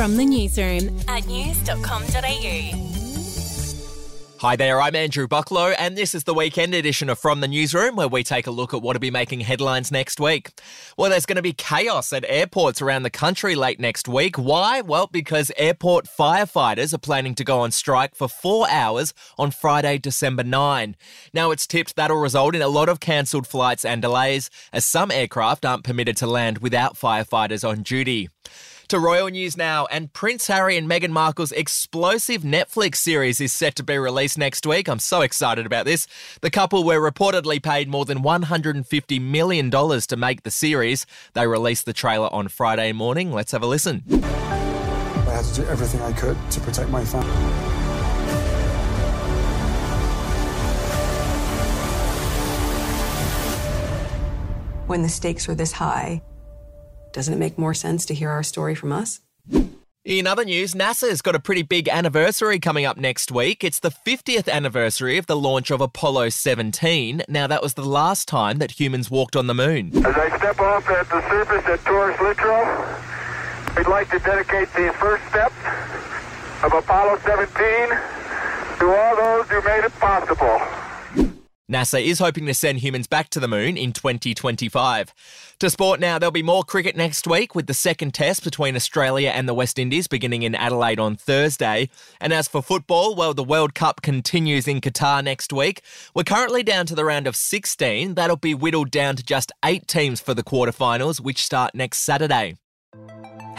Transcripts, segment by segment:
from the newsroom at news.com.au. Hi there, I'm Andrew Bucklow, and this is the weekend edition of From the Newsroom, where we take a look at what will be making headlines next week. Well, there's going to be chaos at airports around the country late next week. Why? Well, because airport firefighters are planning to go on strike for four hours on Friday, December 9. Now, it's tipped that'll result in a lot of cancelled flights and delays, as some aircraft aren't permitted to land without firefighters on duty. To royal news now, and Prince Harry and Meghan Markle's explosive Netflix series is set to be released next week. I'm so excited about this. The couple were reportedly paid more than $150 million to make the series. They released the trailer on Friday morning. Let's have a listen. I had to do everything I could to protect my family. When the stakes are this high, doesn't it make more sense to hear our story from us? In other news, NASA's got a pretty big anniversary coming up next week. It's the 50th anniversary of the launch of Apollo 17. Now, that was the last time that humans walked on the moon. As I step off at the surface at Taurus Littrow, we'd like to dedicate the first steps of Apollo 17 to all those who made it possible. NASA is hoping to send humans back to the moon in 2025. To sport now, there'll be more cricket next week with the second test between Australia and the West Indies beginning in Adelaide on Thursday. And as for football, well, the World Cup continues in Qatar next week. We're currently down to the round of 16. That'll be whittled down to just eight teams for the quarterfinals, which start next Saturday.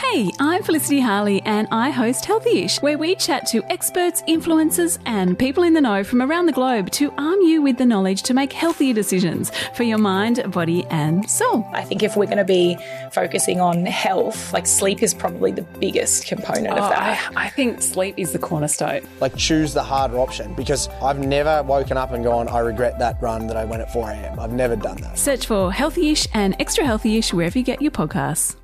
Hey, I'm Felicity Harley and I host Healthyish, where we chat to experts, influencers, and people in the know from around the globe to arm you with the knowledge to make healthier decisions for your mind, body, and soul. I think if we're going to be focusing on health, like sleep is probably the biggest component Oh, of that. I, I think sleep is the cornerstone. Like choose the harder option because I've never woken up and gone, I regret that run that I went at 4 a.m. I've never done that. Search for Healthyish and Extra Healthyish wherever you get your podcasts.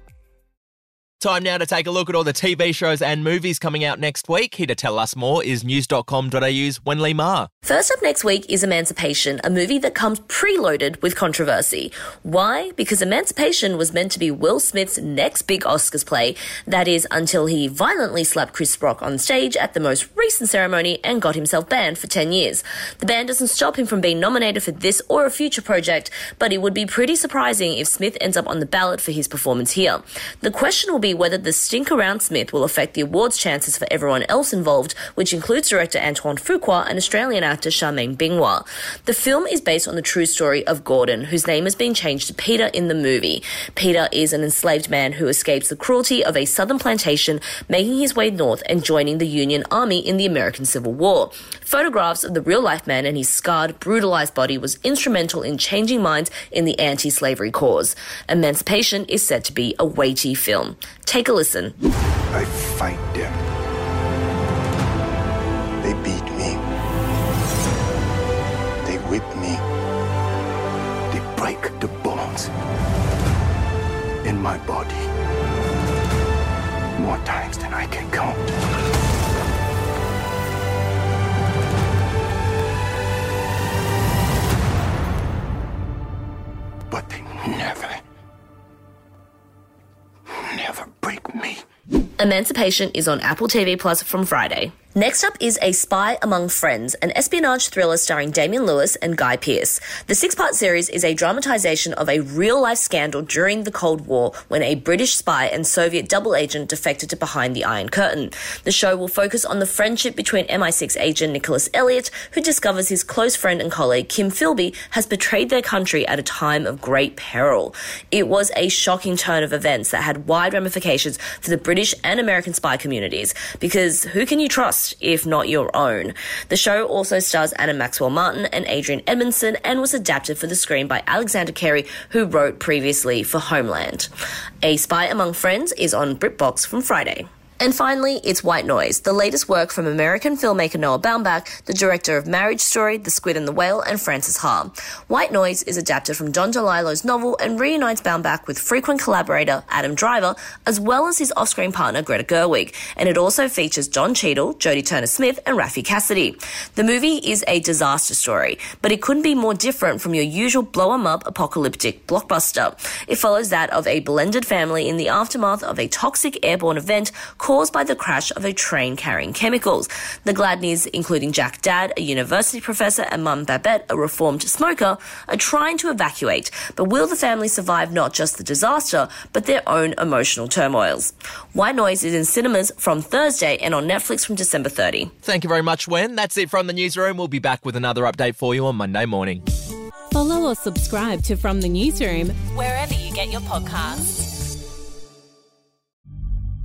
Time now to take a look at all the TV shows and movies coming out next week. Here to tell us more is news.com.au's Wenlei Ma. First up next week is Emancipation, a movie that comes preloaded with controversy. Why? Because Emancipation was meant to be Will Smith's next big Oscars play. That is, until he violently slapped Chris Rock on stage at the most recent ceremony and got himself banned for 10 years. The ban doesn't stop him from being nominated for this or a future project, but it would be pretty surprising if Smith ends up on the ballot for his performance here. The question will be whether the stink around Smith will affect the awards chances for everyone else involved, which includes director Antoine Fuqua and Australian actor Charmaine Bingwa. The film is based on the true story of Gordon, whose name has been changed to Peter in the movie. Peter is an enslaved man who escapes the cruelty of a southern plantation, making his way north and joining the Union Army in the American Civil War. Photographs of the real life man and his scarred, brutalized body was instrumental in changing minds in the anti-slavery cause. Emancipation is said to be a weighty film. Take a listen. I fight them. They beat me. They whip me. They break the bones in my body more times than I can count. But they never, Emancipation is on Apple TV Plus from Friday. Next up is A Spy Among Friends, an espionage thriller starring Damian Lewis and Guy Pearce. The six part series is a dramatization of a real life scandal during the Cold War when a British spy and Soviet double agent defected to behind the Iron Curtain. The show will focus on the friendship between MI6 agent Nicholas Elliott, who discovers his close friend and colleague Kim Philby has betrayed their country at a time of great peril. It was a shocking turn of events that had wide ramifications for the British and American spy communities, because who can you trust if not your own? The show also stars Anna Maxwell Martin and Adrian Edmondson and was adapted for the screen by Alexander Cary, who wrote previously for Homeland. A Spy Among Friends is on BritBox from Friday. And finally, it's White Noise, the latest work from American filmmaker Noah Baumbach, the director of Marriage Story, The Squid and the Whale, and Frances Ha. White Noise is adapted from Don DeLillo's novel and reunites Baumbach with frequent collaborator Adam Driver, as well as his off-screen partner Greta Gerwig. And it also features Don Cheadle, Jodie Turner-Smith, and Raffey Cassidy. The movie is a disaster story, but it couldn't be more different from your usual blow-em-up apocalyptic blockbuster. It follows that of a blended family in the aftermath of a toxic airborne event caused by the crash of a train carrying chemicals. The Gladneys, including Jack Dad, a university professor, and Mum Babette, a reformed smoker, are trying to evacuate. But will the family survive not just the disaster, but their own emotional turmoils? White Noise is in cinemas from Thursday and on Netflix from December 30. Thank you very much, Wen. That's it from the newsroom. We'll be back with another update for you on Monday morning. Follow or subscribe to From the Newsroom wherever you get your podcasts.